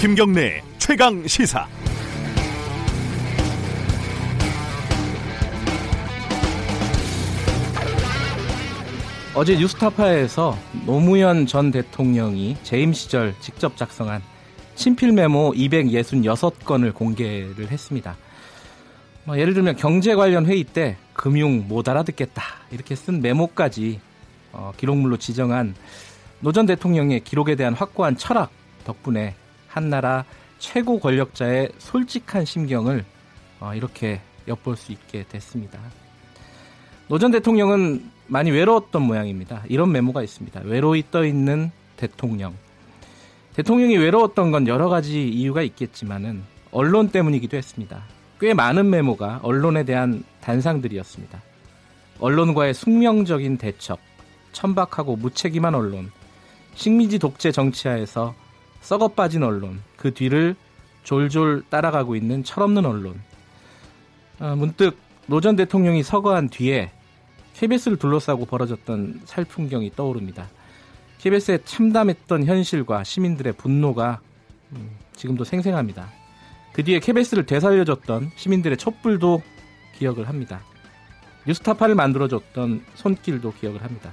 김경래 최강 시사. 어제 뉴스타파에서 노무현 전 대통령이 재임 시절 직접 작성한 친필 메모 266건을 공개를 했습니다. 뭐 예를 들면 경제 관련 회의 때 금융 못 알아듣겠다 이렇게 쓴 메모까지 어, 기록물로 지정한 노 전 대통령의 기록에 대한 확고한 철학 덕분에 한나라 최고 권력자의 솔직한 심경을 어, 이렇게 엿볼 수 있게 됐습니다. 노 전 대통령은 많이 외로웠던 모양입니다. 이런 메모가 있습니다. 외로이 떠 있는 대통령. 대통령이 외로웠던 건 여러 가지 이유가 있겠지만은 언론 때문이기도 했습니다. 꽤 많은 메모가 언론에 대한 단상들이었습니다. 언론과의 숙명적인 대척, 천박하고 무책임한 언론, 식민지 독재 정치하에서 썩어 빠진 언론, 그 뒤를 졸졸 따라가고 있는 철없는 언론. 어, 문득 노 전 대통령이 서거한 뒤에 KBS를 둘러싸고 벌어졌던 살풍경이 떠오릅니다. KBS에 참담했던 현실과 시민들의 분노가 음, 지금도 생생합니다. 그 뒤에 KBS를 되살려줬던 시민들의 촛불도 기억을 합니다. 뉴스타파를 만들어줬던 손길도 기억을 합니다.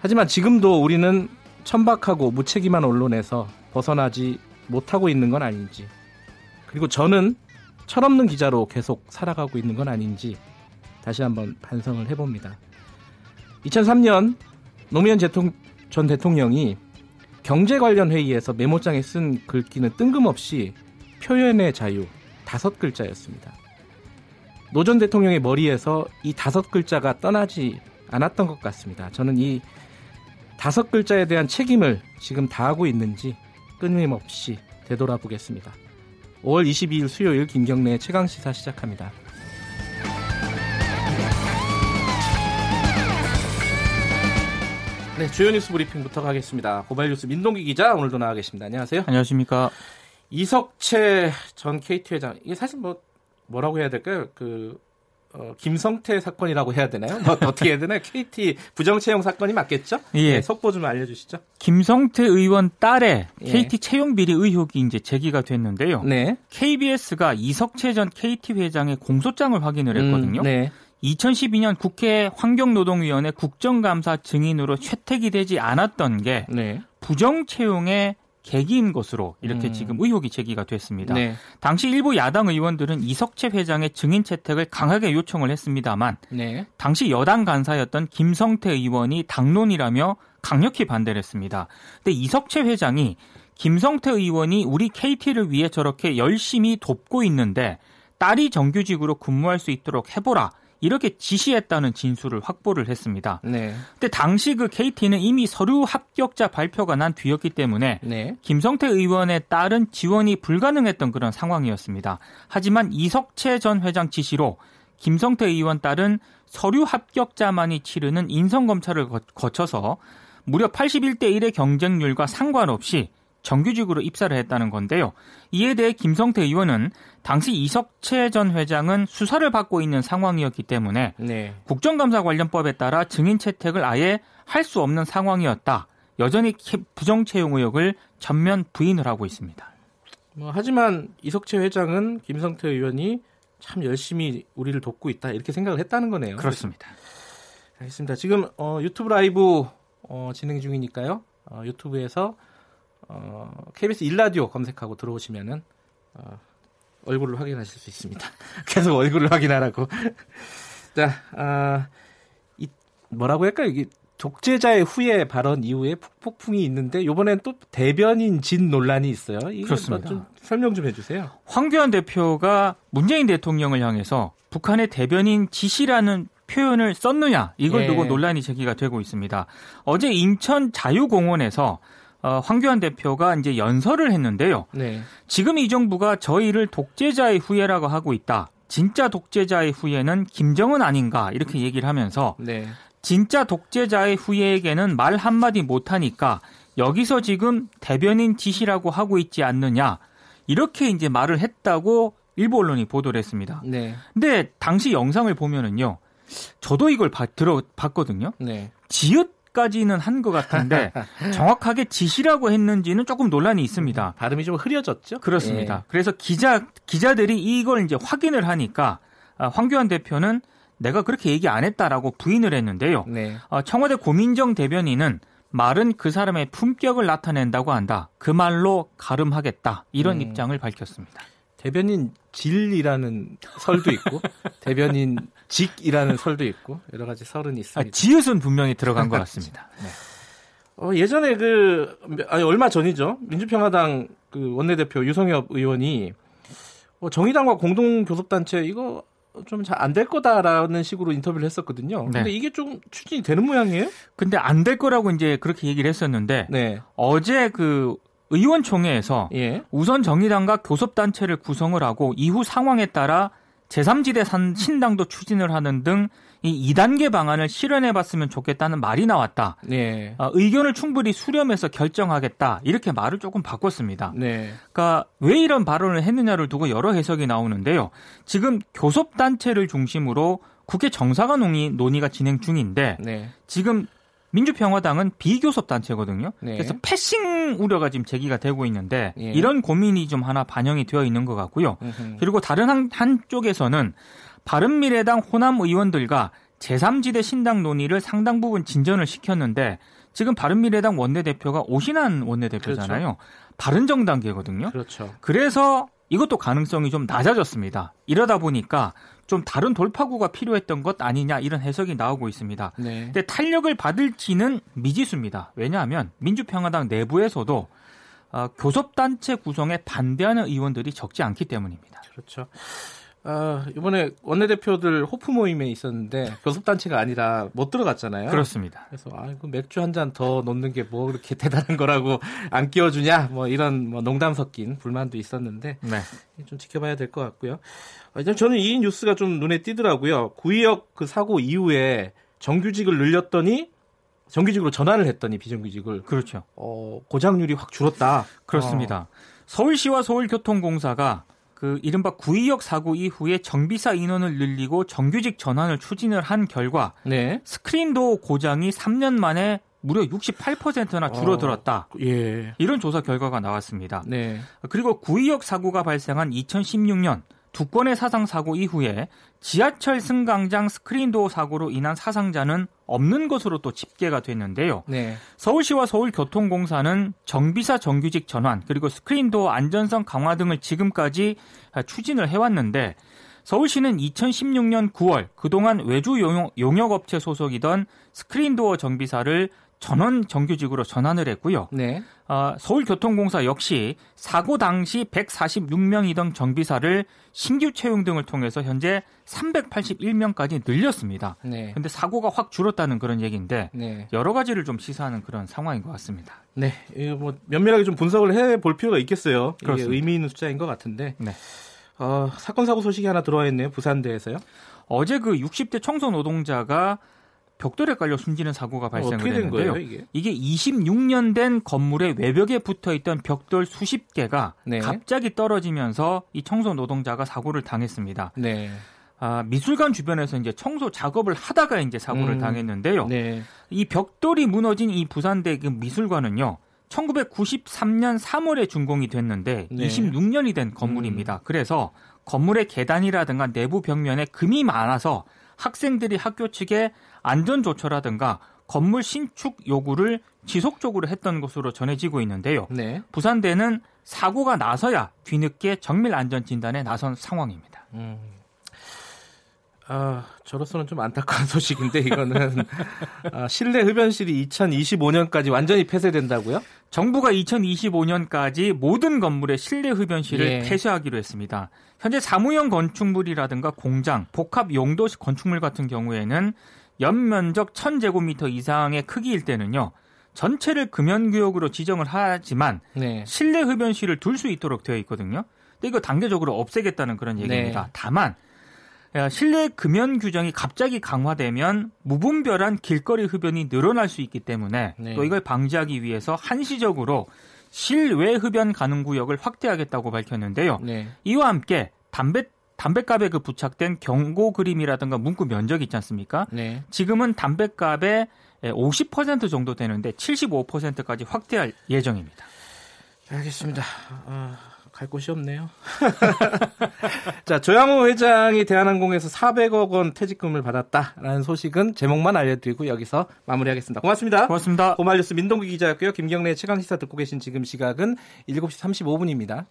하지만 지금도 우리는 천박하고 무책임한 언론에서 벗어나지 못하고 있는 건 아닌지, 그리고 저는 철없는 기자로 계속 살아가고 있는 건 아닌지 다시 한번 반성을 해봅니다. 2003년 노무현 전 대통령이 경제 관련 회의에서 메모장에 쓴 글귀는 뜬금없이 표현의 자유 다섯 글자였습니다. 노 전 대통령의 머리에서 이 다섯 글자가 떠나지 않았던 것 같습니다. 저는 이 다섯 글자에 대한 책임을 지금 다하고 있는지 끊임없이 되돌아보겠습니다. 5월 22일 수요일 김경래의 최강 시사 시작합니다. 네, 주요 뉴스 브리핑부터 가겠습니다. 고발 뉴스 민동기 기자 오늘도 나와 계십니다. 안녕하세요. 안녕하십니까. 이석채 전 KT 회장 이게 사실 뭐 뭐라고 해야 될까요? 그 어, 김성태 사건이라고 해야 되나요? 뭐, 어떻게 해야 되나요? KT 부정채용 사건이 맞겠죠? 예. 네, 속보 좀 알려주시죠. 김성태 의원 딸의 예. KT 채용 비리 의혹이 이제 제기가 됐는데요. 네. KBS가 이석채 전 KT 회장의 공소장을 확인을 했거든요. 음, 네. 2012년 국회 환경노동위원회 국정감사 증인으로 채택이 되지 않았던 게 네. 부정 채용의 계기인 것으로 이렇게 음. 지금 의혹이 제기가 됐습니다. 네. 당시 일부 야당 의원들은 이석채 회장의 증인 채택을 강하게 요청을 했습니다만 네. 당시 여당 간사였던 김성태 의원이 당론이라며 강력히 반대를 했습니다. 근데 이석채 회장이 김성태 의원이 우리 KT를 위해 저렇게 열심히 돕고 있는데 딸이 정규직으로 근무할 수 있도록 해보라. 이렇게 지시했다는 진술을 확보를 했습니다. 네. 근데 당시 그 KT는 이미 서류 합격자 발표가 난 뒤였기 때문에 네. 김성태 의원에 따른 지원이 불가능했던 그런 상황이었습니다. 하지만 이석채 전 회장 지시로 김성태 의원 딸은 서류 합격자만이 치르는 인성 검찰을 거쳐서 무려 81대 1의 경쟁률과 상관없이 정규직으로 입사를 했다는 건데요. 이에 대해 김성태 의원은 당시 이석채 전 회장은 수사를 받고 있는 상황이었기 때문에 네. 국정감사 관련법에 따라 증인 채택을 아예 할 수 없는 상황이었다. 여전히 부정 채용 의혹을 전면 부인을 하고 있습니다. 뭐, 하지만 이석채 회장은 김성태 의원이 참 열심히 우리를 돕고 있다 이렇게 생각을 했다는 거네요. 그렇습니다. 알겠습니다. 지금 어, 유튜브 라이브 어, 진행 중이니까요. 어, 유튜브에서 어, KBS 일라디오 검색하고 들어오시면은 어, 얼굴을 확인하실 수 있습니다. 계속 얼굴을 확인하라고. 자, 아, 이 뭐라고 할까요? 이게 독재자의 후예 발언 이후에 폭풍이 있는데 이번엔 또 대변인 진 논란이 있어요. 그렇습니다. 좀 설명 좀 해주세요. 황교안 대표가 문재인 대통령을 향해서 북한의 대변인 지시라는 표현을 썼느냐 이걸 예. 두고 논란이 제기가 되고 있습니다. 어제 인천 자유공원에서 어, 황교안 대표가 이제 연설을 했는데요. 네. 지금 이 정부가 저희를 독재자의 후예라고 하고 있다. 진짜 독재자의 후예는 김정은 아닌가 이렇게 얘기를 하면서 네. 진짜 독재자의 후예에게는 말 한마디 못하니까 여기서 지금 대변인 지시라고 하고 있지 않느냐 이렇게 이제 말을 했다고 일부 언론이 보도를 했습니다. 네. 근데 당시 영상을 보면은요, 저도 이걸 봐, 들어 봤거든요. 네. 지읒 것까지는 한 것 같은데 정확하게 지시라고 했는지는 조금 논란이 있습니다. 발음이 좀 흐려졌죠? 그렇습니다. 예. 그래서 기자 기자들이 이걸 이제 확인을 하니까 아, 황교안 대표는 내가 그렇게 얘기 안 했다라고 부인을 했는데요. 네. 어, 청와대 고민정 대변인은 말은 그 사람의 품격을 나타낸다고 한다. 그 말로 가름하겠다. 이런 음. 입장을 밝혔습니다. 대변인 질이라는 설도 있고 대변인 직이라는 설도 있고 여러 가지 설은 있습니다. 아, 지읒은 분명히 들어간 것 같습니다. 네. 어, 예전에 그 아니 얼마 전이죠 민주평화당 그 원내대표 유성엽 의원이 어, 정의당과 공동 교섭단체 이거 좀 잘 안 될 거다라는 식으로 인터뷰를 했었거든요. 네. 근데 이게 좀 추진이 되는 모양이에요? 근데 안 될 거라고 이제 그렇게 얘기를 했었는데 네. 어제 그 의원총회에서 예. 우선 정의당과 교섭단체를 구성을 하고 이후 상황에 따라 제3지대 산 신당도 추진을 하는 등 이 2단계 방안을 실현해 봤으면 좋겠다는 말이 나왔다. 네. 어, 의견을 충분히 수렴해서 결정하겠다. 이렇게 말을 조금 바꿨습니다. 네. 그러니까 왜 이런 발언을 했느냐를 두고 여러 해석이 나오는데요. 지금 교섭단체를 중심으로 국회 정사관 논의, 논의가 진행 중인데 네. 지금 민주평화당은 비교섭 단체거든요. 네. 그래서 패싱 우려가 지금 제기가 되고 있는데 예. 이런 고민이 좀 하나 반영이 되어 있는 것 같고요. 으흠. 그리고 다른 한, 한쪽에서는 바른미래당 호남 의원들과 제3지대 신당 논의를 상당 부분 진전을 시켰는데 지금 바른미래당 원내대표가 오신환 원내대표잖아요. 그렇죠. 바른정당계거든요. 그렇죠. 그래서 이것도 가능성이 좀 낮아졌습니다. 이러다 보니까 좀 다른 돌파구가 필요했던 것 아니냐 이런 해석이 나오고 있습니다. 네. 근데 탄력을 받을지는 미지수입니다. 왜냐하면 민주평화당 내부에서도 어, 교섭단체 구성에 반대하는 의원들이 적지 않기 때문입니다. 그렇죠. 아, 이번에 원내대표들 호프 모임에 있었는데 교섭단체가 아니라 못 들어갔잖아요. 그렇습니다. 그래서 아, 이거 맥주 한 잔더 놓는 게 뭐 그렇게 대단한 거라고 안 끼워주냐 뭐 이런 뭐 농담 섞인 불만도 있었는데 네. 좀 지켜봐야 될 것 같고요. 아, 저는 이 뉴스가 좀 눈에 띄더라고요. 구의역 그 사고 이후에 정규직을 늘렸더니 정규직으로 전환을 했더니 비정규직을 그렇죠. 어, 고장률이 확 줄었다. 그렇습니다. 어. 서울시와 서울교통공사가 그 이른바 구의역 사고 이후에 정비사 인원을 늘리고 정규직 전환을 추진을 한 결과 네. 스크린도 고장이 3년 만에 무려 68%나 줄어들었다. 어, 예. 이런 조사 결과가 나왔습니다. 네. 그리고 구의역 사고가 발생한 2016년 두 건의 사상 사고 이후에 지하철 승강장 스크린도어 사고로 인한 사상자는 없는 것으로 또 집계가 됐는데요. 네. 서울시와 서울교통공사는 정비사 정규직 전환 그리고 스크린도어 안전성 강화 등을 지금까지 추진을 해왔는데 서울시는 2016년 9월 그동안 외주 용역, 업체 소속이던 스크린도어 정비사를 전원 정규직으로 전환을 했고요. 네. 어, 서울교통공사 역시 사고 당시 146명이던 정비사를 신규 채용 등을 통해서 현재 381명까지 늘렸습니다. 네. 근데 사고가 확 줄었다는 그런 얘기인데 네. 여러 가지를 좀 시사하는 그런 상황인 것 같습니다. 네, 이거 뭐 면밀하게 좀 분석을 해볼 필요가 있겠어요. 그렇습니다. 이게 의미 있는 숫자인 것 같은데. 네. 어, 사건 사고 소식이 하나 들어와 있네요. 부산대에서요. 어제 그 60대 청소 노동자가 벽돌에 깔려 숨지는 사고가 발생을 했는데요. 거예요, 이게? 이게 26년 된 건물의 외벽에 붙어 있던 벽돌 수십 개가 네. 갑자기 떨어지면서 이 청소 노동자가 사고를 당했습니다. 네. 아, 미술관 주변에서 이제 청소 작업을 하다가 이제 사고를 음, 당했는데요. 네. 이 벽돌이 무너진 이 부산대 그 미술관은요. 1993년 3월에 준공이 됐는데 네. 26년이 된 건물입니다. 음. 그래서 건물의 계단이라든가 내부 벽면에 금이 많아서 학생들이 학교 측에 안전 조처라든가 건물 신축 요구를 지속적으로 했던 것으로 전해지고 있는데요. 네. 부산대는 사고가 나서야 뒤늦게 정밀 안전 진단에 나선 상황입니다. 음. 아, 저로서는 좀 안타까운 소식인데 이거는 아, 실내 흡연실이 2025년까지 완전히 폐쇄된다고요? 정부가 2025년까지 모든 건물의 실내 흡연실을 예. 폐쇄하기로 했습니다. 현재 사무용 건축물이라든가 공장, 복합 용도식 건축물 같은 경우에는 연면적 1000제곱미터 이상의 크기일 때는요. 전체를 금연구역으로 지정을 하지만 네. 실내 흡연실을 둘 수 있도록 되어 있거든요. 근데 이거 단계적으로 없애겠다는 그런 얘기입니다. 네. 다만 실내 금연 규정이 갑자기 강화되면 무분별한 길거리 흡연이 늘어날 수 있기 때문에 네. 또 이걸 방지하기 위해서 한시적으로 실외 흡연 가능 구역을 확대하겠다고 밝혔는데요. 네. 이와 함께 담배 담배값에 그 부착된 경고 그림이라든가 문구 면적이 있지 않습니까? 네. 지금은 담배값의 50% 정도 되는데 75%까지 확대할 예정입니다. 알겠습니다. 어, 갈 곳이 없네요. 자, 조양호 회장이 대한항공에서 400억 원 퇴직금을 받았다라는 소식은 제목만 알려드리고 여기서 마무리하겠습니다. 고맙습니다. 고맙습니다. 고말뉴스 민동기 기자였고요. 김경래 최강 시사 듣고 계신 지금 시각은 7시 35분입니다.